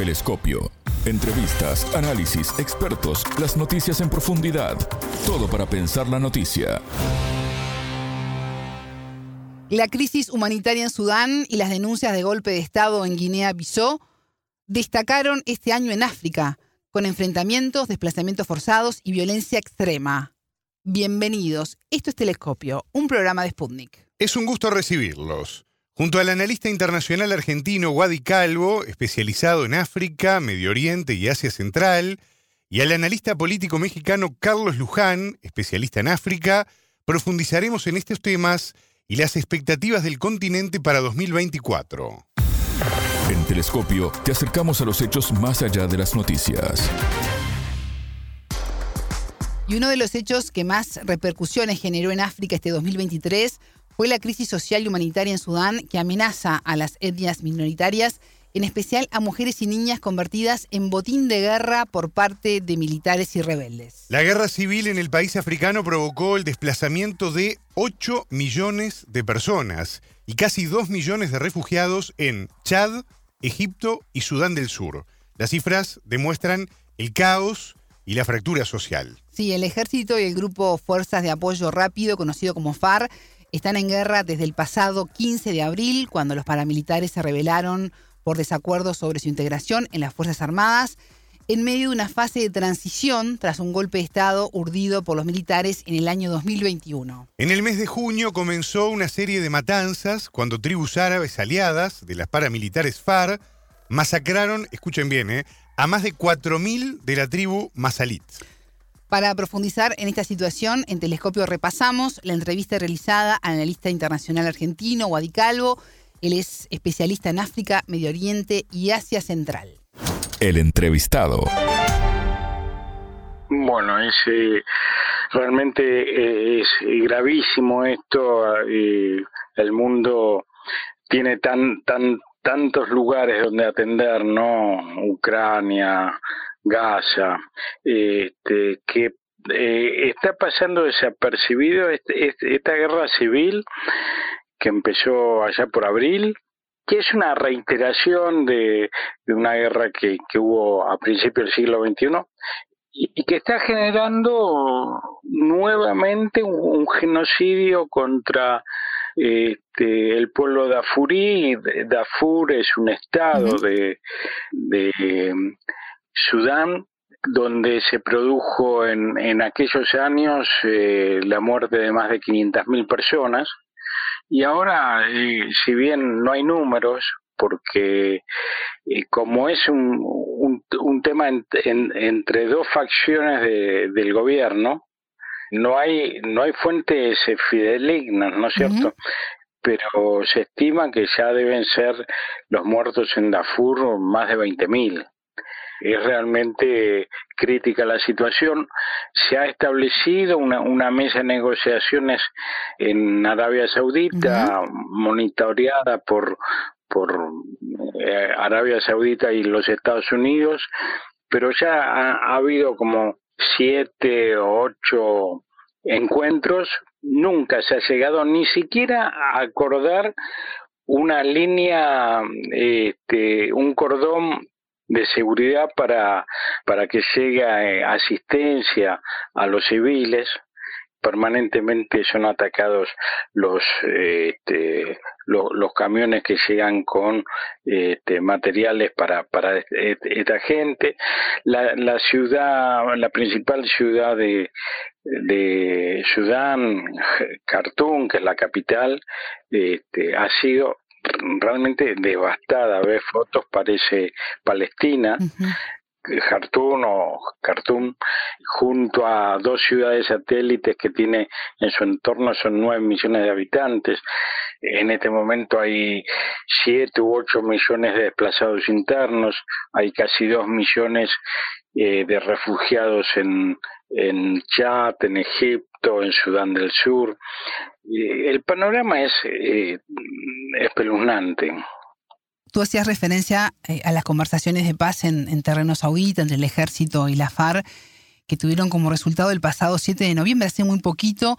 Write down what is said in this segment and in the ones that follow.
Telescopio. Entrevistas, análisis, expertos, las noticias en profundidad. Todo para pensar la noticia. La crisis humanitaria en Sudán y las denuncias de golpe de Estado en Guinea-Bissau destacaron este año en África, con enfrentamientos, desplazamientos forzados y violencia extrema. Bienvenidos, esto es Telescopio, un programa de Sputnik. Es un gusto recibirlos. Junto al analista internacional argentino Wadi Calvo, especializado en África, Medio Oriente y Asia Central, y al analista político mexicano Carlos Luján, especialista en África, profundizaremos en estos temas y las expectativas del continente para 2024. En Telescopio te acercamos a los hechos más allá de las noticias. Y uno de los hechos que más repercusiones generó en África este 2023 fue la crisis social y humanitaria en Sudán que amenaza a las etnias minoritarias, en especial a mujeres y niñas convertidas en botín de guerra por parte de militares y rebeldes. La guerra civil en el país africano provocó el desplazamiento de 8 millones de personas y casi 2 millones de refugiados en Chad, Egipto y Sudán del Sur. Las cifras demuestran el caos y la fractura social. Sí, el ejército y el grupo Fuerzas de Apoyo Rápido, conocido como FARC, están en guerra desde el pasado 15 de abril, cuando los paramilitares se rebelaron por desacuerdos sobre su integración en las Fuerzas Armadas, en medio de una fase de transición tras un golpe de Estado urdido por los militares en el año 2021. En el mes de junio comenzó una serie de matanzas cuando tribus árabes aliadas de las paramilitares FARC masacraron, escuchen bien, eh, a más de 4.000 de la tribu Masalit. Para profundizar en esta situación, en Telescopio repasamos la entrevista realizada al analista internacional argentino, Wadi Calvo. Él es especialista en África, Medio Oriente y Asia Central. El entrevistado. Bueno, es eh, realmente eh, es gravísimo esto. eh, el mundo tiene tan tan tantos lugares donde atender, ¿no? Ucrania, Gaza, este, que eh, está pasando desapercibido este- este- esta guerra civil que empezó allá por abril, que es una reiteración de, de una guerra que, que hubo a principios del siglo XXI y, y que está generando nuevamente un, un genocidio contra este, el pueblo dafurí. Darfur es un estado de, de Sudán donde se produjo en, en aquellos años eh, la muerte de más de 500.000 personas. Y ahora, eh, si bien no hay números, porque eh, como es un, un, un tema en- en- entre dos facciones de- del gobierno, no hay no hay fuentes eh, fidedignas, ¿no es cierto? Pero se estima que ya deben ser los muertos en Darfur más de 20.000. Es realmente crítica la situación. Se ha establecido una, una mesa de negociaciones en Arabia Saudita, monitoreada por, por eh, Arabia Saudita y los Estados Unidos, pero ya ha, ha habido como siete o ocho encuentros, nunca se ha llegado ni siquiera a acordar una línea, este, un cordón de seguridad para, para que llegue eh, asistencia a los civiles. Permanentemente son atacados los, eh, este, lo- los camiones que llegan con este, materiales para, para este- esta gente. La, la ciudad, la principal ciudad de, de Sudán, Khartoum, que es la capital, este, ha sido realmente devastada. Ves fotos, parece Palestina, Ujú. Khartoum o Khartoum, junto a dos ciudades satélites que tiene en su entorno son nueve millones de habitantes. En este momento hay siete u ocho millones de desplazados internos, hay casi dos millones eh, de refugiados en, en Chad, en Egipto, en Sudán del Sur. Eh, el panorama es eh, espeluznante. Tú hacías referencia eh, a las conversaciones de paz en, en terreno saudita entre el ejército y la FARC que tuvieron como resultado el pasado 7 de noviembre, hace muy poquito,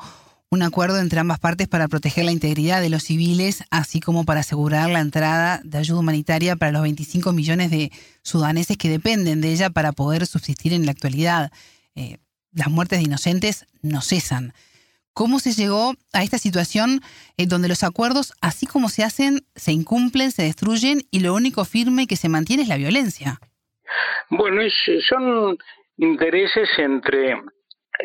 un acuerdo entre ambas partes para proteger la integridad de los civiles, así como para asegurar la entrada de ayuda humanitaria para los 25 millones de sudaneses que dependen de ella para poder subsistir en la actualidad. Eh, las muertes de inocentes no cesan. ¿Cómo se llegó a esta situación en donde los acuerdos, así como se hacen, se incumplen, se destruyen y lo único firme que se mantiene es la violencia? Bueno, son intereses entre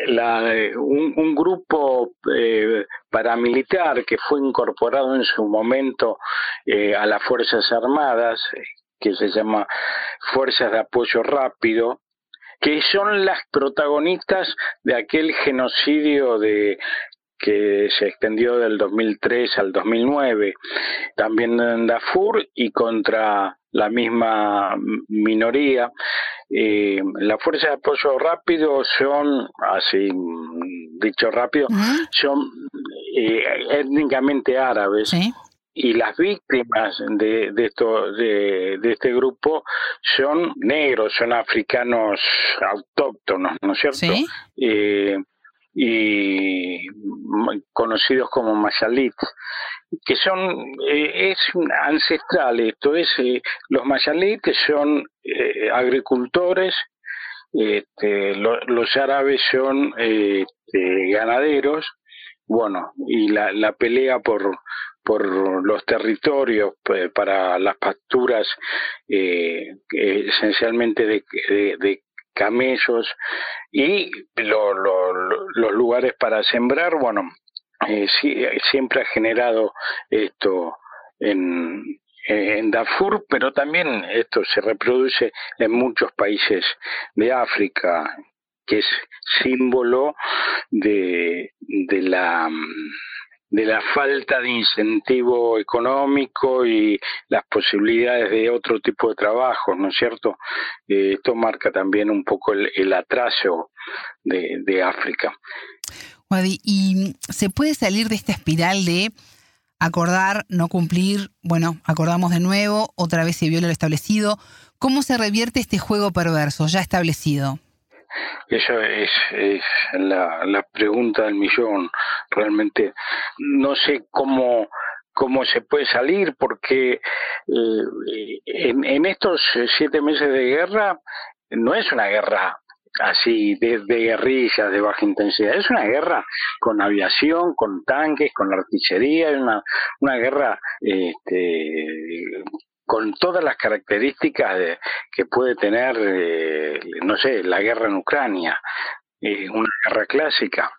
la, un, grupo eh, paramilitar que fue incorporado en su momento eh, a las Fuerzas Armadas, que se llama Fuerzas de Apoyo Rápido, que son las protagonistas de aquel genocidio de que se extendió del 2003 al 2009, también en Darfur y contra la misma minoría. Eh, las fuerzas de apoyo rápido son, así dicho rápido, son eh, étnicamente árabes. Y las víctimas de, de, esto, de, de, este grupo son negros, son africanos autóctonos, ¿no es cierto? ¿Sí? Eh, y conocidos como mayalit, que son, eh, es ancestral esto, es, eh, los mayalit son agricultores, este, los árabes son este, ganaderos, bueno, y la, la pelea por, por los territorios para las pasturas esencialmente de, camellos y los lugares para sembrar, bueno, eh, siempre ha generado esto en, en Darfur, pero también esto se reproduce en muchos países de África, que es símbolo de, de la de la falta de incentivo económico y las posibilidades de otro tipo de trabajo, ¿no es cierto? Eh, esto marca también un poco el, atraso de, África. Wadi, ¿y se puede salir de esta espiral de acordar, no cumplir, bueno, acordamos de nuevo, otra vez se viola lo establecido? ¿Cómo se revierte este juego perverso ya establecido? Esa es, es la, la pregunta del millón. Realmente no sé cómo cómo se puede salir porque eh, en, en, estos siete meses de guerra no es una guerra así de, de, guerrillas de baja intensidad, es una guerra con aviación, con tanques, con artillería, es una, una guerra este, con todas las características de, que puede tener, eh, no sé, la guerra en Ucrania, eh, una guerra clásica.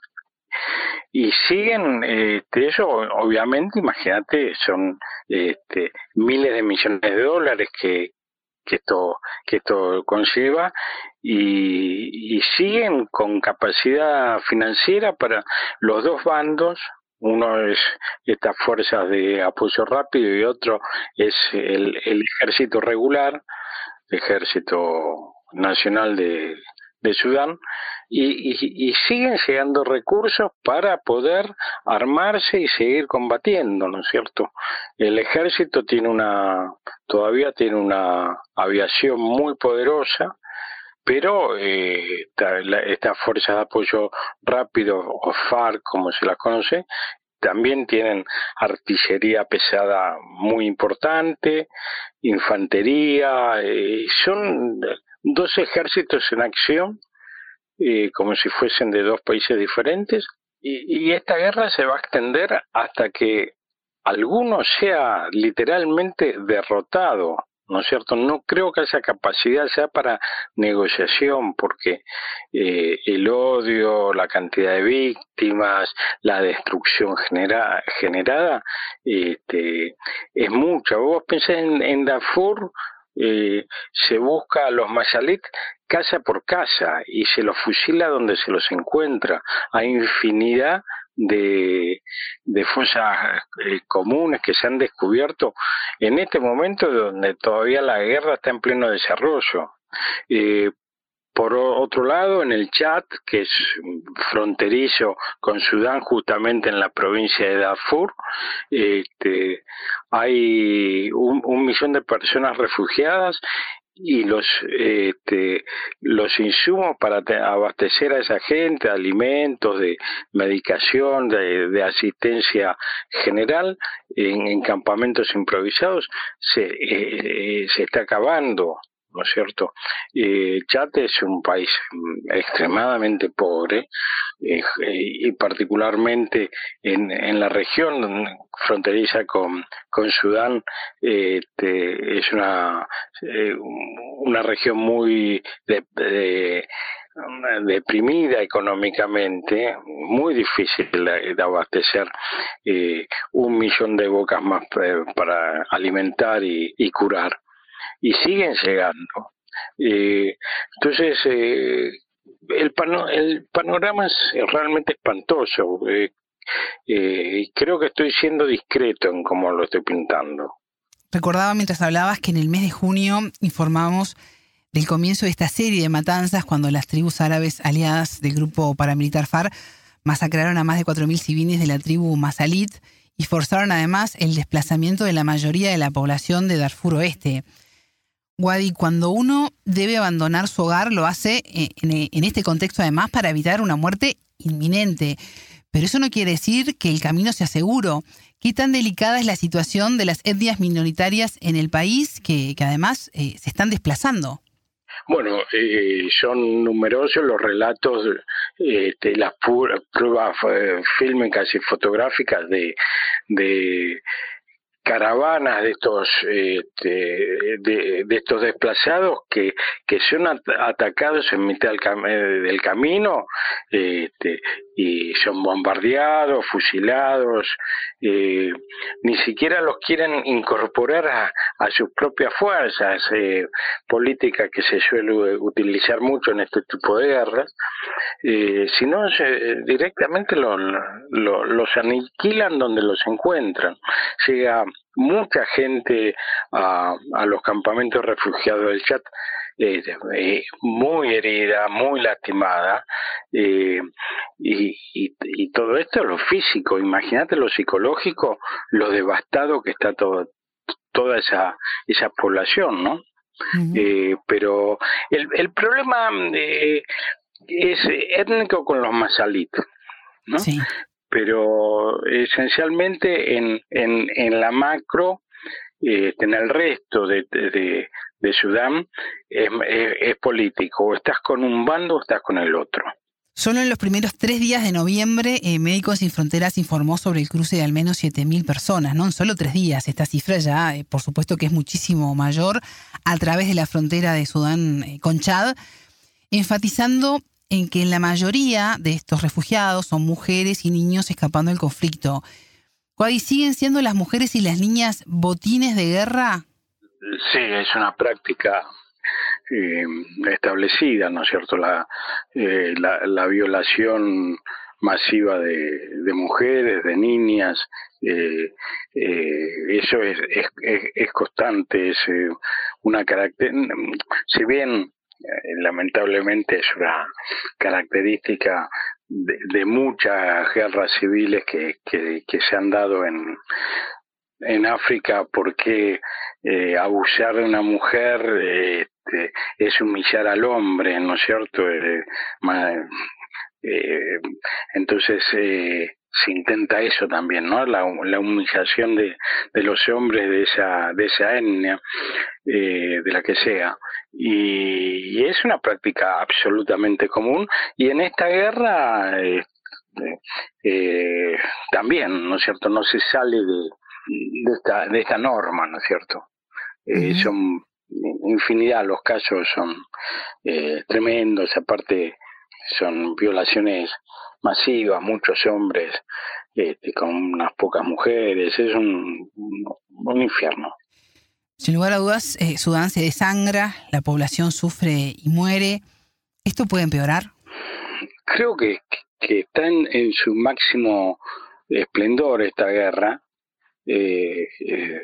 Y siguen, este, eso obviamente, imagínate, son este, miles de millones de dólares que, que esto que esto conlleva y, y siguen con capacidad financiera para los dos bandos uno es estas fuerzas de apoyo rápido y otro es el, el ejército regular, ejército nacional de, de Sudán, y, y, y, siguen llegando recursos para poder armarse y seguir combatiendo, ¿no es cierto? El ejército tiene una, todavía tiene una aviación muy poderosa, pero eh, estas fuerzas de apoyo rápido o FARC, como se las conoce, también tienen artillería pesada muy importante, infantería, eh, son dos ejércitos en acción, eh, como si fuesen de dos países diferentes, y esta guerra se va a extender hasta que alguno sea literalmente derrotado ¿no es cierto? No creo que esa capacidad sea para negociación, porque eh, el odio, la cantidad de víctimas, la destrucción generada, este, es mucha. Vos pensás en, en Darfur, eh, se busca a los mayalit casa por casa y se los fusila donde se los encuentra. Hay infinidad de, de fosas eh, comunes que se han descubierto en este momento donde todavía la guerra está en pleno desarrollo. Eh, por otro lado, en el chat, que es fronterizo con Sudán, justamente en la provincia de Darfur, este, hay un, un millón de personas refugiadas y los este, los insumos para abastecer a esa gente, alimentos, de medicación, de, asistencia general en, campamentos improvisados se, eh, se está acabando. ¿No es cierto? Eh, Chad es un país mm, extremadamente pobre eh, y particularmente en, en la región fronteriza con, con Sudán este, es una, eh, una región muy deprimida económicamente, muy difícil de, abastecer eh, un millón de bocas más para alimentar y curar y siguen llegando. Eh, entonces, eh, el, panorama es realmente espantoso. Eh, eh, creo que estoy siendo discreto en cómo lo estoy pintando. Recordaba mientras hablabas que en el mes de junio informamos del comienzo de esta serie de matanzas cuando las tribus árabes aliadas del grupo paramilitar FARC masacraron a más de 4.000 civiles de la tribu Masalit y forzaron además el desplazamiento de la mayoría de la población de Darfur Oeste. Wadi, cuando uno debe abandonar su hogar, lo hace eh, en, este contexto además para evitar una muerte inminente. Pero eso no quiere decir que el camino sea seguro. ¿Qué tan delicada es la situación de las etnias minoritarias en el país que, además eh, se están desplazando? Bueno, eh, son numerosos los relatos de las pruebas fílmicas y fotográficas de, de caravanas de estos este, de, estos desplazados que, que son atacados en mitad del, del camino este, y son bombardeados, fusilados, eh, ni siquiera los quieren incorporar a, a sus propias fuerzas, eh, política que se suele utilizar mucho en este tipo de guerras, eh, sino directamente lo, los aniquilan donde los encuentran. Mucha gente a, a los campamentos refugiados del Chat eh, eh, muy herida, muy lastimada, eh, y, y, todo esto lo físico, imagínate lo psicológico, lo devastado que está todo, toda esa, esa población, ¿no? eh, pero el, el problema eh, es étnico con los masalitos, ¿no? Sí. Pero esencialmente en, en, en la macro, eh, en el resto de, de, de Sudán es, político. O estás con un bando o estás con el otro. Solo en los primeros tres días de noviembre, eh, Médicos Sin Fronteras informó sobre el cruce de al menos 7.000 personas, ¿no? En solo tres días. Esta cifra ya, eh, por supuesto, que es muchísimo mayor a través de la frontera de Sudán eh, con Chad, enfatizando en que la mayoría de estos refugiados son mujeres y niños escapando del conflicto. ¿Cuáles siguen siendo las mujeres y las niñas botines de guerra? Sí, es una práctica eh, establecida, ¿no es cierto? La, eh, la, violación masiva de, mujeres, de niñas, eh, eh eso es, es, constante, es una carácter, si bien lamentablemente es una característica de, muchas guerras civiles que, que, se han dado en, en África porque eh, abusar de una mujer este, es humillar al hombre, ¿no es cierto? Eh, eh, entonces eh, se intenta eso también, ¿no? La, la humillación de, de, los hombres de esa, de esa etnia, eh, de la que sea. Y, y, es una práctica absolutamente común. Y en esta guerra eh, eh, también, ¿no es cierto? No se sale de, de esta, de esta norma, ¿no es cierto? Eh, son infinidad, los casos son eh, tremendos, aparte son violaciones masivas, muchos hombres este, con unas pocas mujeres, es un, un infierno. Sin lugar a dudas, eh, Sudán se desangra, la población sufre y muere. ¿Esto puede empeorar? Creo que, que está en, en su máximo esplendor esta guerra eh, eh,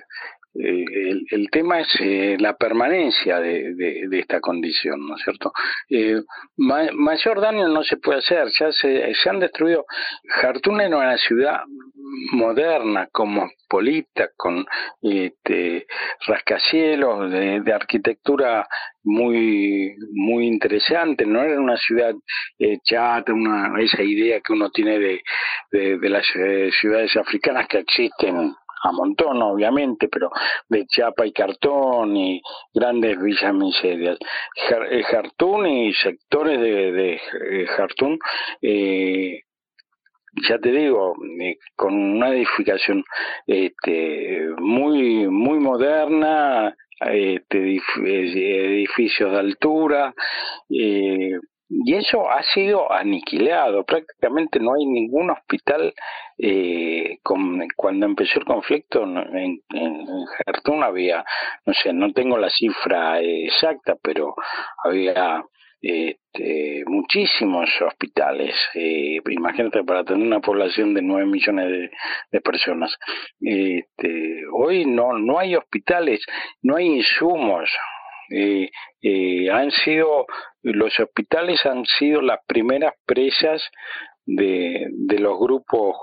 eh, el, tema es eh, la permanencia de, de, esta condición, ¿no es cierto? Eh, mayor daño no se puede hacer, ya se, se han destruido. Jartún era una ciudad moderna, cosmopolita, con este, rascacielos, de, arquitectura muy muy interesante, no era una ciudad chata, una, esa idea que uno tiene de, de las ciudades africanas que existen a montón obviamente, pero de chapa y cartón y grandes villas miserias. Jartún eh, y sectores de, de eh, Jartún, eh, ya te digo, con una edificación este, muy, muy moderna, este, edificios de altura, eh, y eso ha sido aniquilado. Prácticamente no hay ningún hospital. Eh, cuando empezó el conflicto en, en, había, no sé, no tengo la cifra exacta, pero había este, muchísimos hospitales. Eh, imagínate, para tener una población de 9 millones de, personas. Este, hoy no, no hay hospitales, no hay insumos. Eh, eh, han sido los hospitales han sido las primeras presas de, de los grupos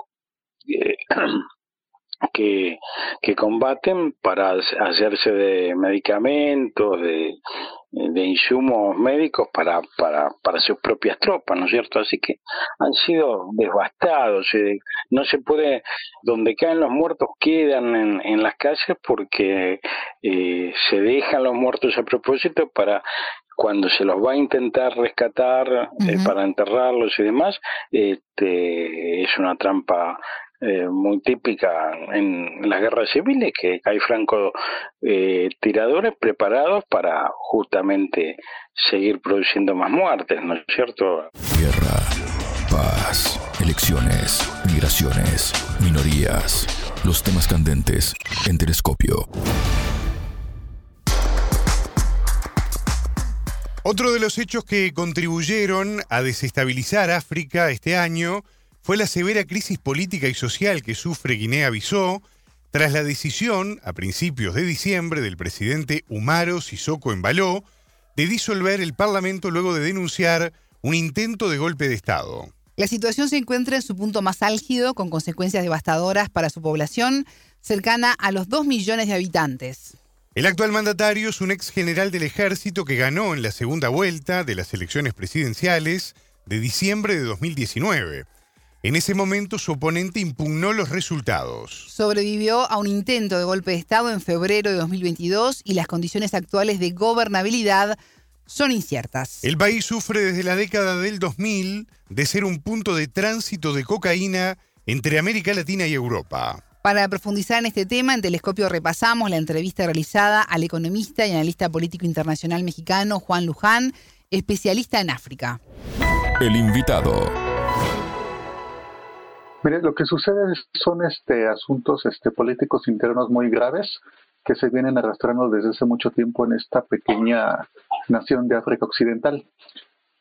eh, que, que combaten para hacerse de medicamentos, de, de insumos médicos para, para, para sus propias tropas, ¿no es cierto? Así que han sido devastados. Eh, no se puede, donde caen los muertos quedan en, en las calles porque eh, se dejan los muertos a propósito para cuando se los va a intentar rescatar eh, para enterrarlos y demás, este, es una trampa eh, muy típica en las guerras civiles, que hay franco eh, tiradores preparados para justamente seguir produciendo más muertes, ¿no es cierto? Guerra, paz, elecciones, migraciones, minorías, los temas candentes en telescopio. Otro de los hechos que contribuyeron a desestabilizar África este año fue la severa crisis política y social que sufre Guinea-Bissau tras la decisión, a principios de diciembre, del presidente Umaro Sissoko Embaló de disolver el Parlamento luego de denunciar un intento de golpe de Estado. La situación se encuentra en su punto más álgido, con consecuencias devastadoras para su población, cercana a los 2 millones de habitantes. El actual mandatario es un ex general del ejército que ganó en la segunda vuelta de las elecciones presidenciales de diciembre de 2019. En ese momento su oponente impugnó los resultados. Sobrevivió a un intento de golpe de Estado en febrero de 2022 y las condiciones actuales de gobernabilidad son inciertas. El país sufre desde la década del 2000 de ser un punto de tránsito de cocaína entre América Latina y Europa. Para profundizar en este tema, en Telescopio repasamos la entrevista realizada al economista y analista político internacional mexicano Juan Luján, especialista en África. El invitado. Mire, lo que sucede son este asuntos este políticos internos muy graves que se vienen arrastrando desde hace mucho tiempo en esta pequeña nación de África Occidental.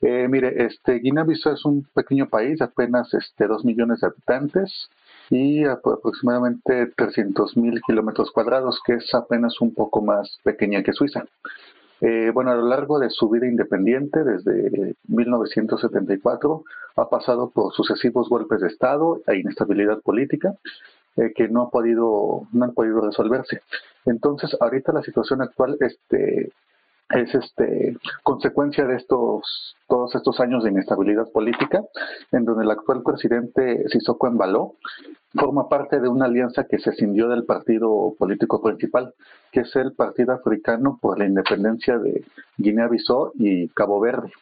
Eh, mire, este Guinea-Bissau es un pequeño país, apenas este dos millones de habitantes y aproximadamente 300 mil kilómetros cuadrados, que es apenas un poco más pequeña que Suiza. Eh, bueno, a lo largo de su vida independiente, desde 1974, ha pasado por sucesivos golpes de Estado e inestabilidad política eh, que no, ha podido, no han podido resolverse. Entonces, ahorita la situación actual este, es este consecuencia de estos todos estos años de inestabilidad política, en donde el actual presidente Sissoko Embaló forma parte de una alianza que se cindió del partido político principal, que es el Partido Africano por la Independencia de Guinea-Bissau y Cabo Verde.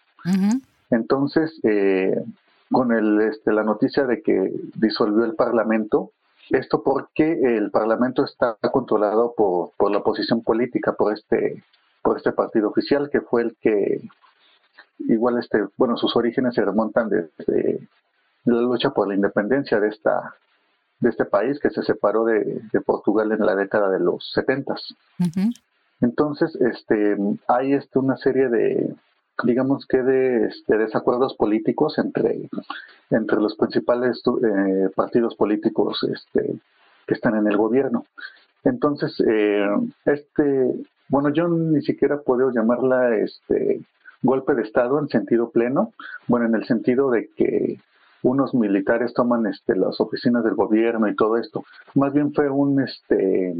Entonces, eh, con el, este, la noticia de que disolvió el Parlamento, esto porque el Parlamento está controlado por, por la oposición política, por este por este partido oficial que fue el que igual este bueno sus orígenes se remontan desde la lucha por la independencia de esta de este país que se separó de, Portugal en la década de los setentas. Entonces este hay este una serie de digamos que de, este, desacuerdos políticos entre entre los principales eh, partidos políticos este que están en el gobierno Entonces, eh, este, bueno, yo ni siquiera puedo llamarla este golpe de Estado en sentido pleno, bueno, en el sentido de que unos militares toman este, las oficinas del gobierno y todo esto. Más bien fue un este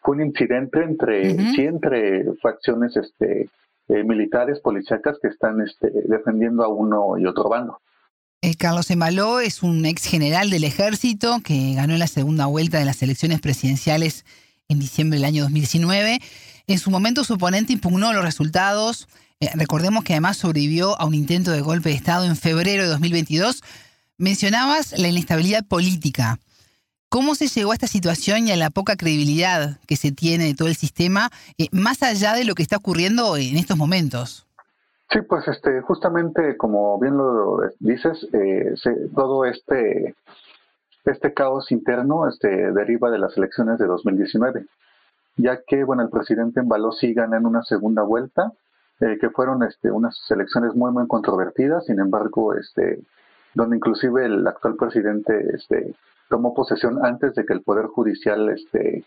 fue un incidente entre sí entre facciones este eh, militares policíacas que están este, defendiendo a uno y otro bando. Eh, Carlos Emaló es un ex general del ejército que ganó la segunda vuelta de las elecciones presidenciales en diciembre del año 2019. En su momento su oponente impugnó los resultados. Eh, recordemos que además sobrevivió a un intento de golpe de Estado en febrero de 2022. Mencionabas la inestabilidad política. ¿Cómo se llegó a esta situación y a la poca credibilidad que se tiene de todo el sistema, eh, más allá de lo que está ocurriendo en estos momentos? Sí, pues este, justamente como bien lo dices, eh, todo este, este caos interno este, deriva de las elecciones de 2019, ya que bueno, el presidente Embaló sí gana en una segunda vuelta, eh, que fueron este, unas elecciones muy, muy controvertidas, sin embargo, este, donde inclusive el actual presidente este, tomó posesión antes de que el Poder Judicial este,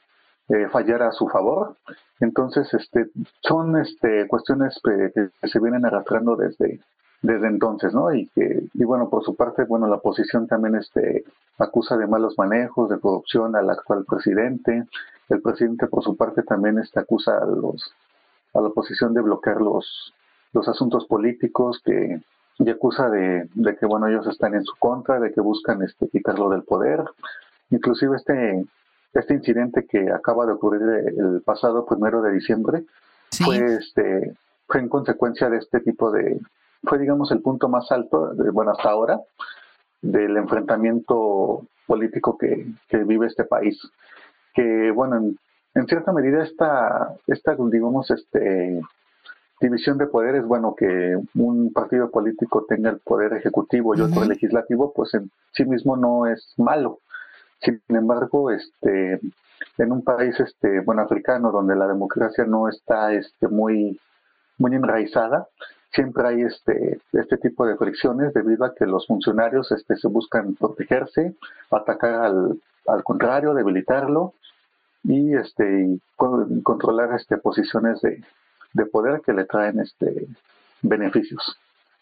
eh, fallara a su favor. Entonces, este, son este, cuestiones que, se vienen arrastrando desde, desde entonces, ¿no? Y que, y bueno, por su parte, bueno, la oposición también este, acusa de malos manejos, de corrupción al actual presidente. El presidente, por su parte, también este, acusa a los a la oposición de bloquear los, los asuntos políticos que, y acusa de, que bueno ellos están en su contra, de que buscan este quitarlo del poder. Inclusive este este incidente que acaba de ocurrir el pasado primero de diciembre fue este fue en consecuencia de este tipo de fue digamos el punto más alto de, bueno hasta ahora del enfrentamiento político que, que vive este país. Que bueno en, en cierta medida esta esta digamos este división de poderes, bueno, que un partido político tenga el poder ejecutivo y otro legislativo, pues en sí mismo no es malo. Sin embargo, este, en un país, este, bueno, africano, donde la democracia no está, este, muy, muy enraizada, siempre hay este, este tipo de fricciones debido a que los funcionarios, este, se buscan protegerse, atacar al, al contrario, debilitarlo y, este, y controlar, este, posiciones de, de poder que le traen este beneficios.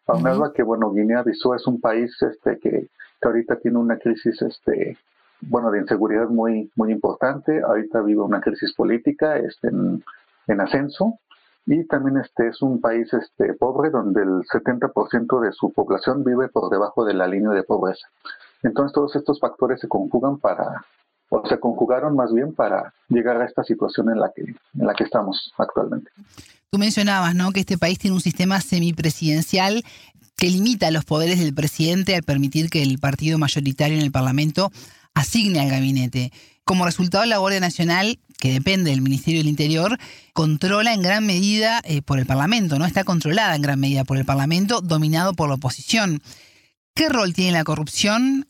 Aunado a que bueno, Guinea-Bissau es un país este que, ahorita tiene una crisis este bueno de inseguridad muy muy importante, ahorita vive una crisis política este en, ascenso y también este es un país este pobre donde el 70% de su población vive por debajo de la línea de pobreza. Entonces todos estos factores se conjugan para o se conjugaron más bien para llegar a esta situación en la que en la que estamos actualmente. Tú mencionabas, ¿no? Que este país tiene un sistema semipresidencial que limita los poderes del presidente al permitir que el partido mayoritario en el Parlamento asigne al gabinete. Como resultado, la Guardia Nacional, que depende del Ministerio del Interior, controla en gran medida eh, por el Parlamento, ¿no? Está controlada en gran medida por el Parlamento, dominado por la oposición. ¿Qué rol tiene la corrupción,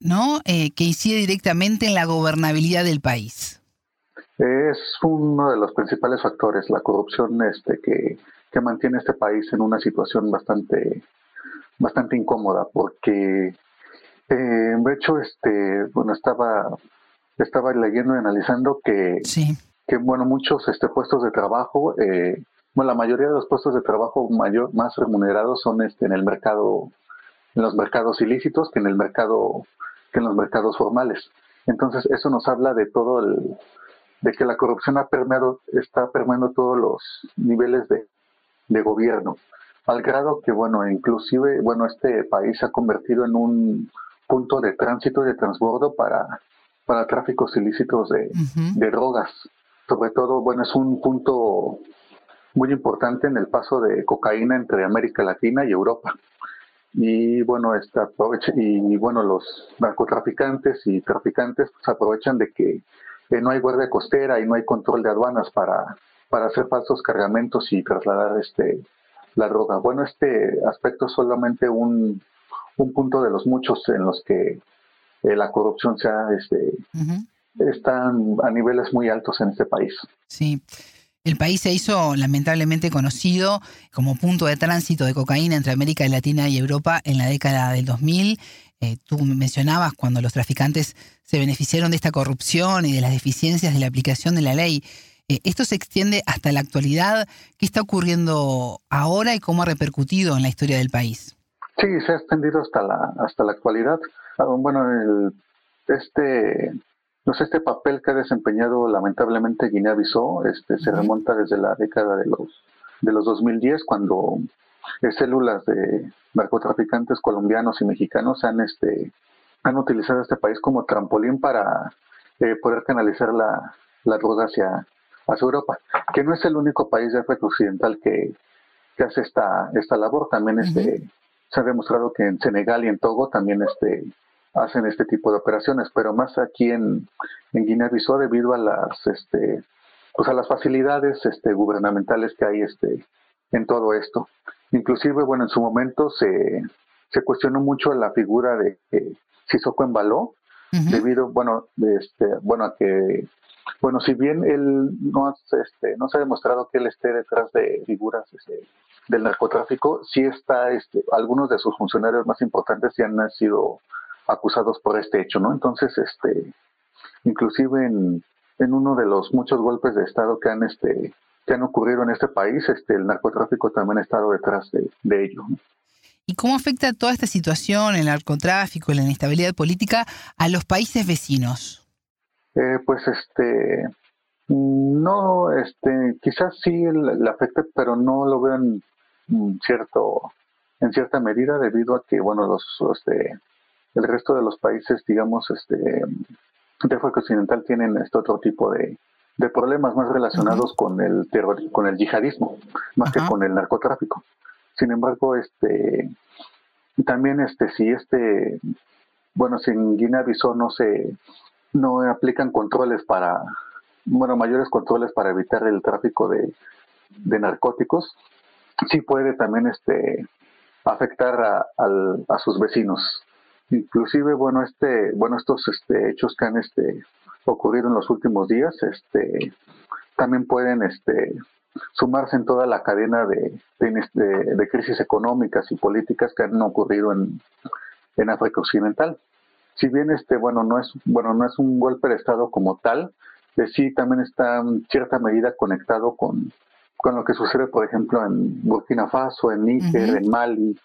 ¿no? Eh, que incide directamente en la gobernabilidad del país? Es uno de los principales factores, la corrupción este, que, que mantiene este país en una situación bastante, bastante incómoda, porque eh, de hecho, este, bueno, estaba, estaba leyendo y analizando que, que bueno, muchos este, puestos de trabajo, eh, bueno, la mayoría de los puestos de trabajo mayor, más remunerados son este, en el mercado, en los mercados ilícitos que en el mercado, que en los mercados formales. Entonces, eso nos habla de todo el, de que la corrupción ha permeado, está permeando todos los niveles de, gobierno, al grado que, bueno, inclusive, bueno, este país se ha convertido en un punto de tránsito y de transbordo para, para tráficos ilícitos de, de drogas. Sobre todo, bueno, es un punto muy importante en el paso de cocaína entre América Latina y Europa. Y bueno, esta y bueno, los narcotraficantes y traficantes pues, aprovechan de que no hay guardia costera y no hay control de aduanas para, para hacer falsos cargamentos y trasladar este la droga. Bueno, este aspecto es solamente un, un punto de los muchos en los que eh, la corrupción sea este está a niveles muy altos en este país. Sí. El país se hizo lamentablemente conocido como punto de tránsito de cocaína entre América Latina y Europa en la década del 2000 eh, tú mencionabas cuando los traficantes se beneficiaron de esta corrupción y de las deficiencias de la aplicación de la ley. Eh, ¿Esto se extiende hasta la actualidad? ¿Qué está ocurriendo ahora y cómo ha repercutido en la historia del país? Sí, se ha extendido hasta la, hasta la actualidad. Ah, bueno, el, este, no sé, este papel que ha desempeñado lamentablemente Guinea-Bissau este, se remonta desde la década de los, de los 2010, cuando células de narcotraficantes colombianos y mexicanos han, este, han utilizado este país como trampolín para eh, poder canalizar la, la droga hacia, hacia Europa, que no es el único país de África Occidental que, que hace esta, esta labor. También este, se ha demostrado que en Senegal y en Togo también este, hacen este tipo de operaciones, pero más aquí en, en Guinea-Bissau debido a las este, pues a las facilidades este, gubernamentales que hay este, en todo esto. Inclusive, bueno, en su momento se, se cuestionó mucho la figura de eh, Sissoko Embaló, debido, bueno, este, bueno, a que, bueno, si bien él no, este, no se ha demostrado que él esté detrás de figuras este, del narcotráfico, sí está, este, algunos de sus funcionarios más importantes sí han sido acusados por este hecho, ¿no? Entonces, este, inclusive en, uno de los muchos golpes de Estado que han, este, que han ocurrido en este país, este, el narcotráfico también ha estado detrás de, ello. ¿Y cómo afecta toda esta situación, el narcotráfico, la inestabilidad política, a los países vecinos? Eh, pues este, no, este, quizás sí le afecte, pero no lo veo en cierto, en cierta medida debido a que, bueno, los, este, el resto de los países, digamos, este, de África Occidental tienen este otro tipo de, de problemas más relacionados con el terror, con el yihadismo, más que con el narcotráfico. Sin embargo, este también este si este bueno, si en Guinea-Bissau no se no aplican controles para bueno, mayores controles para evitar el tráfico de, de narcóticos, sí puede también este afectar a, a sus vecinos. Inclusive, bueno, este, bueno, estos este, hechos que han este, ocurrido en los últimos días, este, también pueden este, sumarse en toda la cadena de, de, crisis económicas y políticas que han ocurrido en, en África Occidental. Si bien este, bueno, no es, bueno, no es un golpe de Estado como tal, de sí también está en cierta medida conectado con, con lo que sucede, por ejemplo, en Burkina Faso, en Níger, en Mali,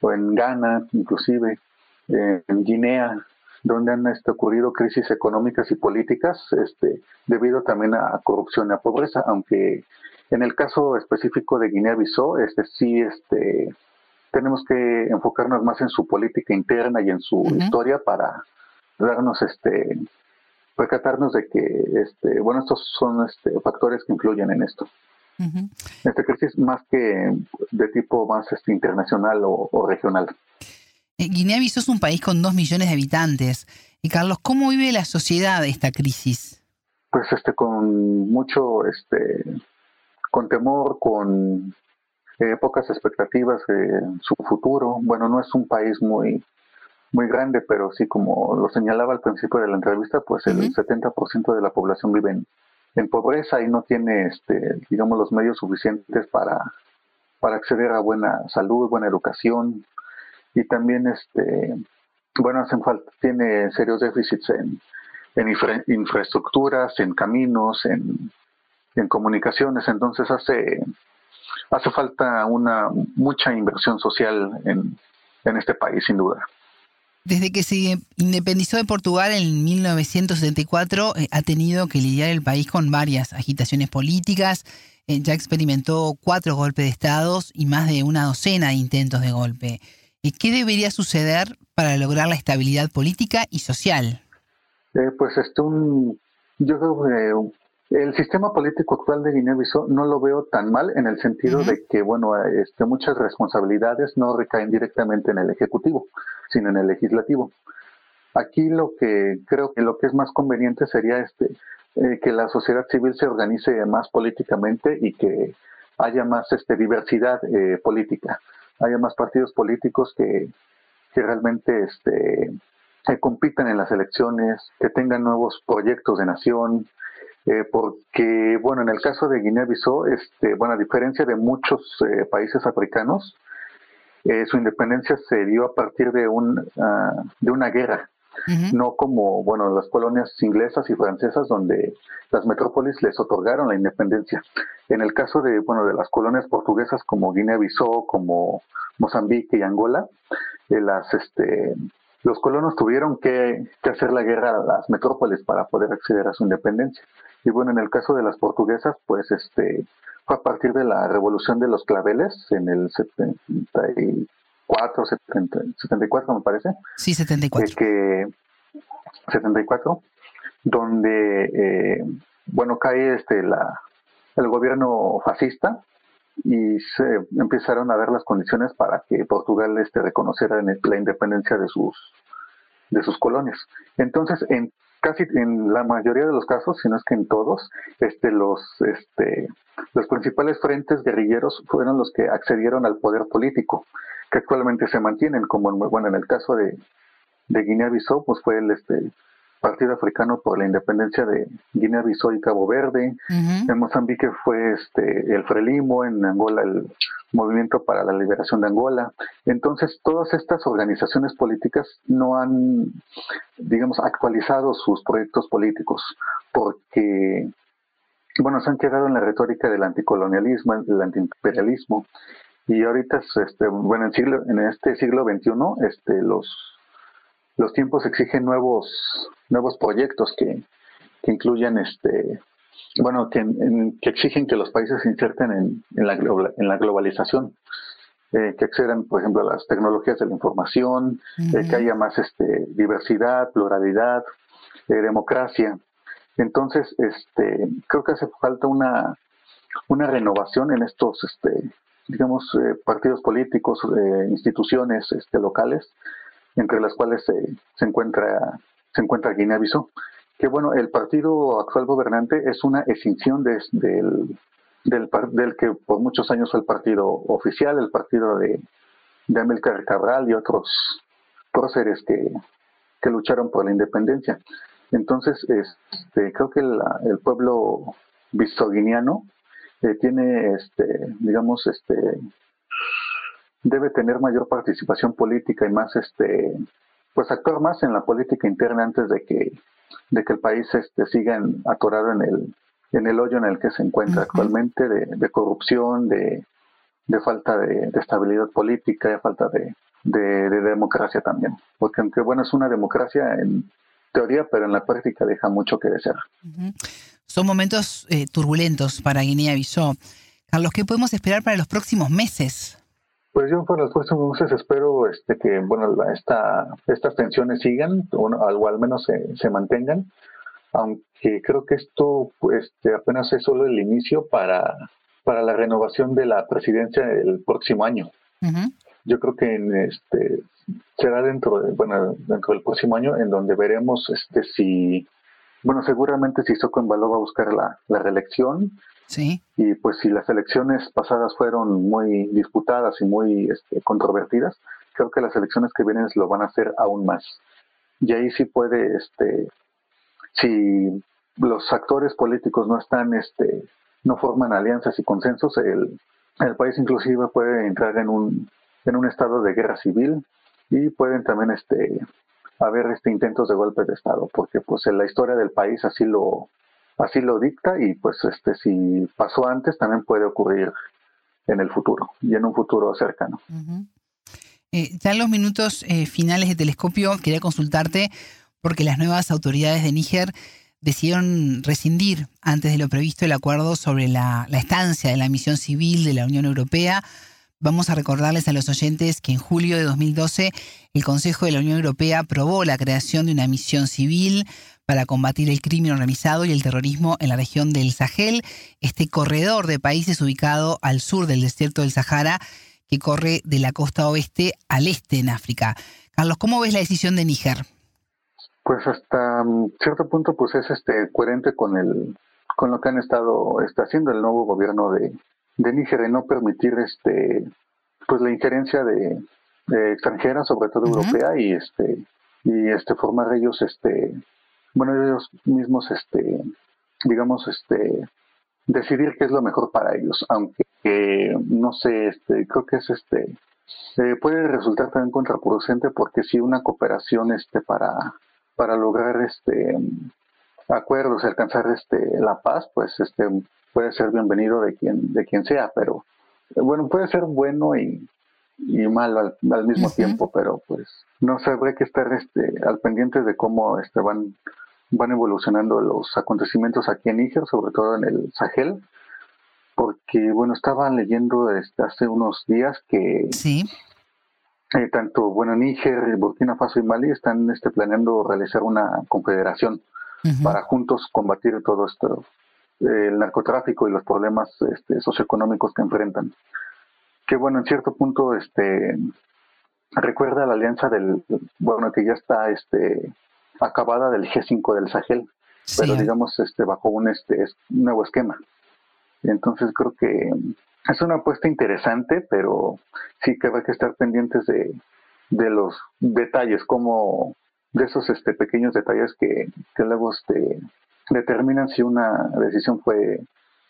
o en Ghana, inclusive, eh, en Guinea, donde han este, ocurrido crisis económicas y políticas este, debido también a corrupción y a pobreza, aunque en el caso específico de Guinea-Bissau, este, sí este, tenemos que enfocarnos más en su política interna y en su historia para darnos este percatarnos de que este bueno estos son este, factores que influyen en esto esta crisis más que de tipo más este, internacional o regional eh, Guinea-Bissau es un país con dos millones de habitantes. Y Carlos, ¿cómo vive la sociedad esta crisis? Pues este, con mucho, este, con temor, con eh, pocas expectativas en su futuro. Bueno, no es un país muy, muy grande, pero sí, como lo señalaba al principio de la entrevista, pues el 70% de la población vive en, en, pobreza y no tiene, este, digamos, los medios suficientes para, para acceder a buena salud, buena educación, y también este bueno hacen falta tiene serios déficits en, en infraestructuras en caminos en, en comunicaciones. Entonces hace hace falta una mucha inversión social en, en este país sin duda desde que se independizó de Portugal en 1974, eh, ha tenido que lidiar el país con varias agitaciones políticas. Eh, ya experimentó cuatro golpes de Estado y más de una docena de intentos de golpe. ¿Qué debería suceder para lograr la estabilidad política y social? Eh, pues este un, yo creo que el sistema político actual de Guinea-Bissau no lo veo tan mal en el sentido de que bueno este, muchas responsabilidades no recaen directamente en el ejecutivo sino en el legislativo. Aquí lo que creo que lo que es más conveniente sería este eh, que la sociedad civil se organice más políticamente y que haya más este diversidad eh, política haya más partidos políticos que, que realmente este, que compitan en las elecciones, que tengan nuevos proyectos de nación, eh, porque, bueno, en el caso de Guinea-Bissau, este, bueno, a diferencia de muchos eh, países africanos, eh, su independencia se dio a partir de, un, ah, de una guerra, no como bueno las colonias inglesas y francesas donde las metrópolis les otorgaron la independencia. En el caso de bueno de las colonias portuguesas como Guinea-Bissau, como Mozambique y Angola, eh, las este los colonos tuvieron que, hacer la guerra a las metrópolis para poder acceder a su independencia. Y bueno, en el caso de las portuguesas, pues este fue a partir de la revolución de los claveles en el 74, 74 me parece. Sí, 74. Eh, que 74, donde eh, bueno cae este la el gobierno fascista y se empezaron a ver las condiciones para que Portugal este, reconociera la independencia de sus de sus colonias. Entonces, en casi en la mayoría de los casos, si no es que en todos, este, los, este, los principales frentes guerrilleros fueron los que accedieron al poder político, que actualmente se mantienen, como en, bueno, en el caso de, Guinea-Bissau, pues fue el, este, Partido Africano por la Independencia de Guinea-Bissau y Cabo Verde. En Mozambique fue este el Frelimo, en Angola el Movimiento para la Liberación de Angola. Entonces, todas estas organizaciones políticas no han, digamos, actualizado sus proyectos políticos porque bueno, se han quedado en la retórica del anticolonialismo, del antiimperialismo, y ahorita, este, bueno, en, siglo, en este siglo XXI, este, los los tiempos exigen nuevos nuevos proyectos que, que incluyan este bueno que, que, exigen que los países se inserten en, en, la, en la globalización eh, que accedan por ejemplo a las tecnologías de la información eh, que haya más este diversidad pluralidad eh, democracia. Entonces este creo que hace falta una una renovación en estos este digamos partidos políticos instituciones este locales entre las cuales se, encuentra se encuentra Guinea-Bissau. Que bueno, el partido actual gobernante es una extinción del, del, del, que por muchos años fue el partido oficial, el partido de, de Amílcar Cabral y otros próceres que, que lucharon por la independencia. Entonces, este, creo que el pueblo bisoguiniano eh, tiene, este, digamos, este, debe tener mayor participación política y más, este, pues actuar más en la política interna antes de que, de que el país este, siga atorado en el, en el hoyo en el que se encuentra actualmente de, corrupción, de, de falta de, estabilidad política, de falta de, democracia también. Porque aunque bueno, es una democracia en teoría, pero en la práctica deja mucho que desear. Son momentos eh, turbulentos para Guinea-Bissau. Carlos, ¿qué podemos esperar para los próximos meses? Pues yo para los próximos meses espero este, que bueno esta, estas tensiones sigan o, o al menos se, se, mantengan, aunque creo que esto pues, este, apenas es solo el inicio para, para la renovación de la presidencia el próximo año. Yo creo que en este será dentro de, bueno dentro del próximo año en donde veremos este si bueno seguramente si Baló va a buscar la, la reelección Sí. Y pues si las elecciones pasadas fueron muy disputadas y muy este, controvertidas, creo que las elecciones que vienen lo van a hacer aún más. Y ahí sí puede, este, si los actores políticos no están, este, no forman alianzas y consensos, el, el país inclusive puede entrar en un, en un estado de guerra civil y pueden también, este, haber este intentos de golpe de estado, porque pues en la historia del país así lo, así lo dicta y pues este si pasó antes también puede ocurrir en el futuro y en un futuro cercano. Eh, ya en los minutos eh, finales de Telescopio quería consultarte porque las nuevas autoridades de Níger decidieron rescindir antes de lo previsto el acuerdo sobre la, la estancia de la misión civil de la Unión Europea. Vamos a recordarles a los oyentes que en julio de 2012 el Consejo de la Unión Europea aprobó la creación de una misión civil para combatir el crimen organizado y el terrorismo en la región del Sahel, este corredor de países ubicado al sur del desierto del Sahara que corre de la costa oeste al este en África. Carlos, ¿cómo ves la decisión de Níger? Pues hasta mm, cierto punto pues es este coherente con el con lo que han estado está haciendo el nuevo gobierno de, de Níger de no permitir este pues la injerencia de, extranjera, sobre todo europea y este y este formar ellos este bueno, ellos mismos, este, digamos, este, decidir qué es lo mejor para ellos, aunque no sé, este, creo que es este, eh, puede resultar también contraproducente porque si una cooperación este para para lograr este acuerdos alcanzar este la paz pues este puede ser bienvenido de quien de quien sea pero bueno puede ser bueno y, y malo al, mismo tiempo pero pues no se habría que estar este al pendiente de cómo este van van evolucionando los acontecimientos aquí en Níger sobre todo en el Sahel porque bueno estaba leyendo este, hace unos días que sí. eh, tanto bueno Níger, Burkina Faso y Mali están este, planeando realizar una confederación para juntos combatir todo esto, eh, el narcotráfico y los problemas este, socioeconómicos que enfrentan. Que bueno, en cierto punto, este, recuerda la alianza del, bueno, que ya está, este, acabada del G5 del Sahel, pero digamos, este, bajo un, este, nuevo esquema. Entonces creo que es una apuesta interesante, pero sí que hay que estar pendientes de, de los detalles, como de esos este, pequeños detalles que, que luego este, determinan si una decisión fue,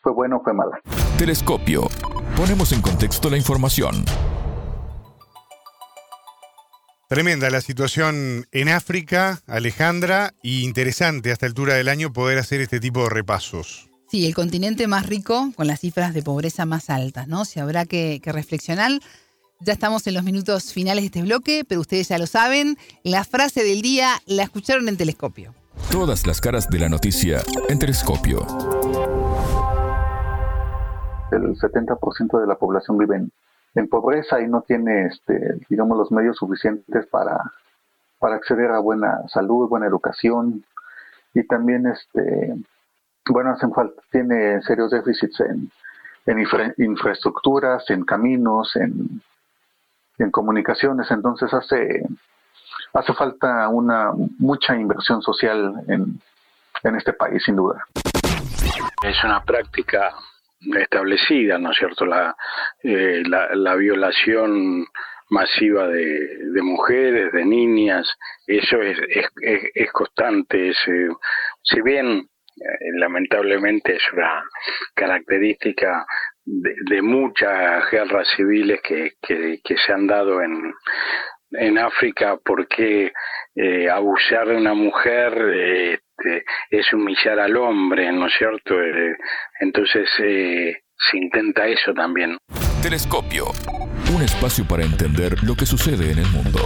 fue buena o fue mala. Telescopio. Ponemos en contexto la información. Tremenda la situación en África, Alejandra, y interesante a esta altura del año poder hacer este tipo de repasos. Sí, el continente más rico con las cifras de pobreza más altas, ¿no? Si habrá que, reflexionar. Ya estamos en los minutos finales de este bloque, pero ustedes ya lo saben. La frase del día la escucharon en Telescopio. Todas las caras de la noticia en Telescopio. El 70% de la población vive en, pobreza y no tiene, este, digamos, los medios suficientes para, para acceder a buena salud, buena educación y también este, bueno, hacen falta, tiene serios déficits en, infraestructuras, en caminos, en, comunicaciones, entonces hace, hace falta una mucha inversión social en, en este país, sin duda. Es una práctica establecida, ¿no es cierto? La, eh, la, violación masiva de, de, mujeres, de niñas, eso es, es, es constante. Es, eh, si bien eh, lamentablemente es una característica de, muchas guerras civiles que, que, se han dado en, en África porque abusar de una mujer este, es humillar al hombre, ¿no es cierto? Eh, entonces se intenta eso también. Telescopio, un espacio para entender lo que sucede en el mundo.